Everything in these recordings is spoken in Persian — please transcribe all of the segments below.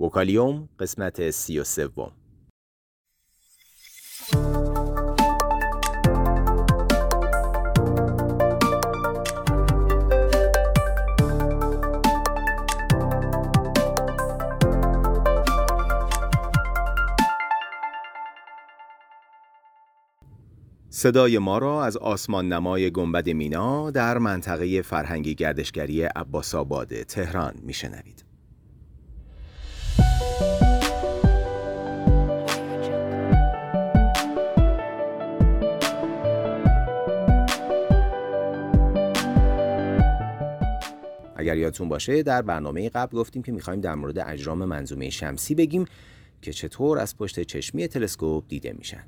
وکالیوم قسمت سی و سوم صدای ما را از آسمان نمای گنبد مینا در منطقه فرهنگی گردشگری عباس آباد تهران میشنوید. اگر یادتون باشه در برنامه قبل گفتیم که می‌خوایم در مورد اجرام منظومه شمسی بگیم که چطور از پشت چشمی تلسکوپ دیده میشن.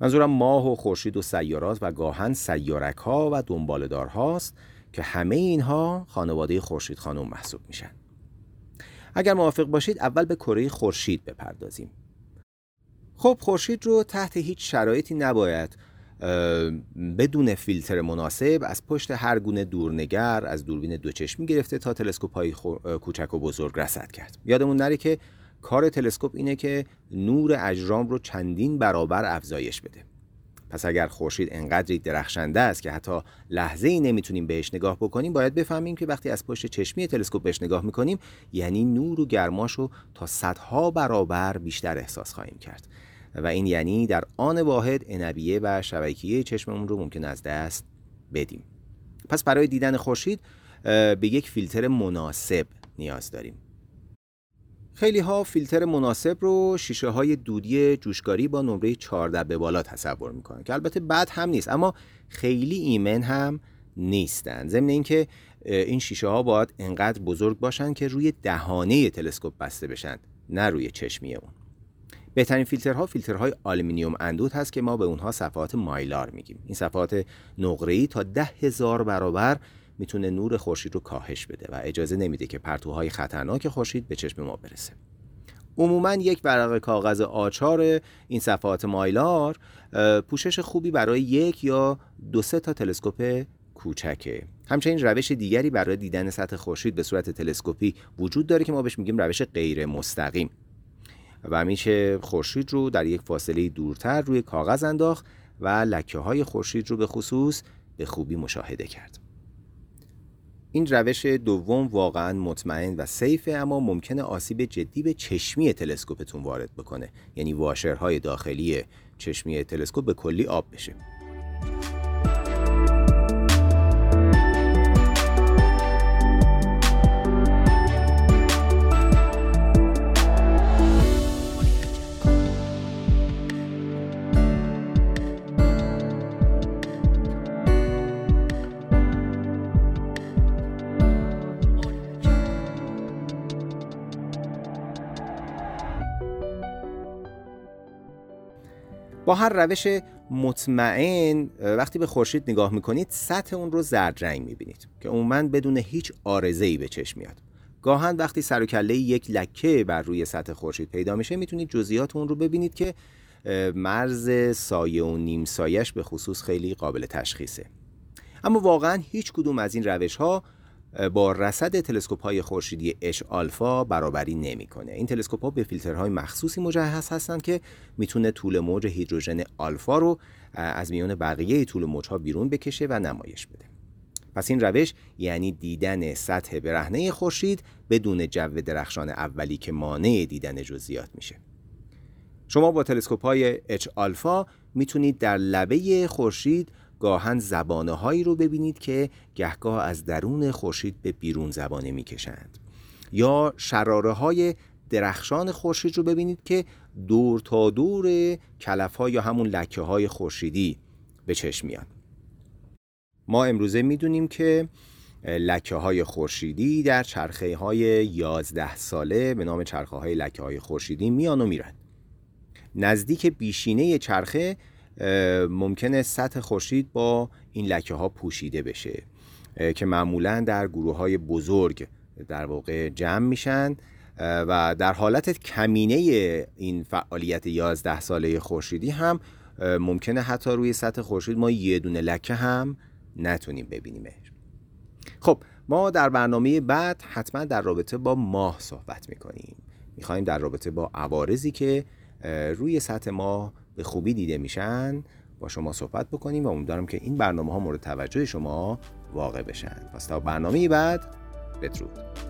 منظورم ماه و خورشید و سیارات و گاهن سیارک ها و دنبالدار هاست که همه اینها خانواده خورشید خانم محسوب میشن. اگر موافق باشید اول به کره خورشید بپردازیم. خب خورشید رو تحت هیچ شرایطی نباید بدون فیلتر مناسب از پشت هر گونه دورنگر از دوربین دوچشمی گرفته تا تلسکوپ های کوچک و بزرگ رسد کرد. یادمون نره که کار تلسکوپ اینه که نور اجرام رو چندین برابر افزایش بده. پس اگر خورشید انقدری درخشنده است که حتی لحظه ای نمی‌تونیم بهش نگاه بکنیم باید بفهمیم که وقتی از پشت چشمی تلسکوپ بهش نگاه می‌کنیم یعنی نور و گرماش رو تا صدها برابر بیشتر احساس خواهیم کرد. و این یعنی در آن واحد انبیه و شبکیه چشممون رو ممکن از دست بدیم. پس برای دیدن خورشید به یک فیلتر مناسب نیاز داریم. خیلی ها فیلتر مناسب رو شیشه های دودی جوشکاری با نمره 14 به بالا تصور می‌کنن که البته بد هم نیست اما خیلی ایمن هم نیستن. ضمن اینکه این شیشه ها باید انقدر بزرگ باشن که روی دهانه تلسکوپ بسته بشن نه روی چشمی اون. بهترین فیلترها فیلترهای آلومینیوم اندود هست که ما به اونها صفحات Mylar میگیم. این صفحات نقره‌ای تا ده هزار برابر می‌تونه نور خورشید رو کاهش بده و اجازه نمیده که پرتوهای خطرناک خورشید به چشم ما برسه. عموما یک ورق کاغذ آچار این صفحات Mylar پوشش خوبی برای یک یا دو سه تا تلسکوپ کوچکه. همچنین روش دیگری برای دیدن سطح خورشید به صورت تلسکوپی وجود داره که ما بهش میگیم روش غیر مستقیم و میشه خورشید رو در یک فاصله دورتر روی کاغذ انداخت و لکه های خورشید رو به خصوص به خوبی مشاهده کرد. این روش دوم واقعا مطمئن و سیفه اما ممکنه آسیب جدی به چشمی تلسکوپتون وارد بکنه. یعنی واشرهای داخلی چشمی تلسکوپ به کلی آب بشه. هر روش مطمئن وقتی به خورشید نگاه می‌کنید سطح اون رو زرد رنگ می‌بینید که عموما بدون هیچ آرزه ای به چشم میاد. گاهن وقتی سر و کله یک لکه بر روی سطح خورشید پیدا میشه می‌تونید جزئیات اون رو ببینید که مرز سایه و نیم سایش به خصوص خیلی قابل تشخیصه. اما واقعا هیچ کدوم از این روش ها با رصد تلسکوپ های خورشیدی اش آلفا برابری نمی‌کنه. این تلسکوپ ها به فیلترهای مخصوصی مجهز هستند که می‌تونه طول موج هیدروژن آلفا رو از میان بقیه طول موج ها بیرون بکشه و نمایش بده. پس این روش یعنی دیدن سطح برهنه خورشید بدون جو درخشان اولی که مانع دیدن جزئیات میشه. شما با تلسکوپ های اچ آلفا می‌تونید در لبه خورشید گاهن زبانه هایی رو ببینید که گهگاه از درون خورشید به بیرون زبانه می‌کشند. یا شراره های درخشان خورشید رو ببینید که دور تا دور کلف ها یا همون لکه های خورشیدی به چشم میان. ما امروزه می‌دونیم که لکه های خورشیدی در چرخه های 11 ساله به نام چرخه های لکه های خورشیدی میان و میرن. نزدیک بیشینه چرخه ممکنه سطح خورشید با این لکه ها پوشیده بشه که معمولا در گروه های بزرگ در واقع جمع میشن و در حالت کمینه این فعالیت 11 ساله خورشیدی هم ممکنه حتی روی سطح خورشید ما یه دونه لکه هم نتونیم ببینیمش. خب ما در برنامه بعد حتما در رابطه با ماه صحبت می‌کنیم. می‌خوایم در رابطه با عوارضی که روی سطح ماه به خوبی دیده میشن با شما صحبت بکنیم و امیدوارم که این برنامه ها مورد توجه شما واقع بشن. پس تا برنامه بعد بدرود.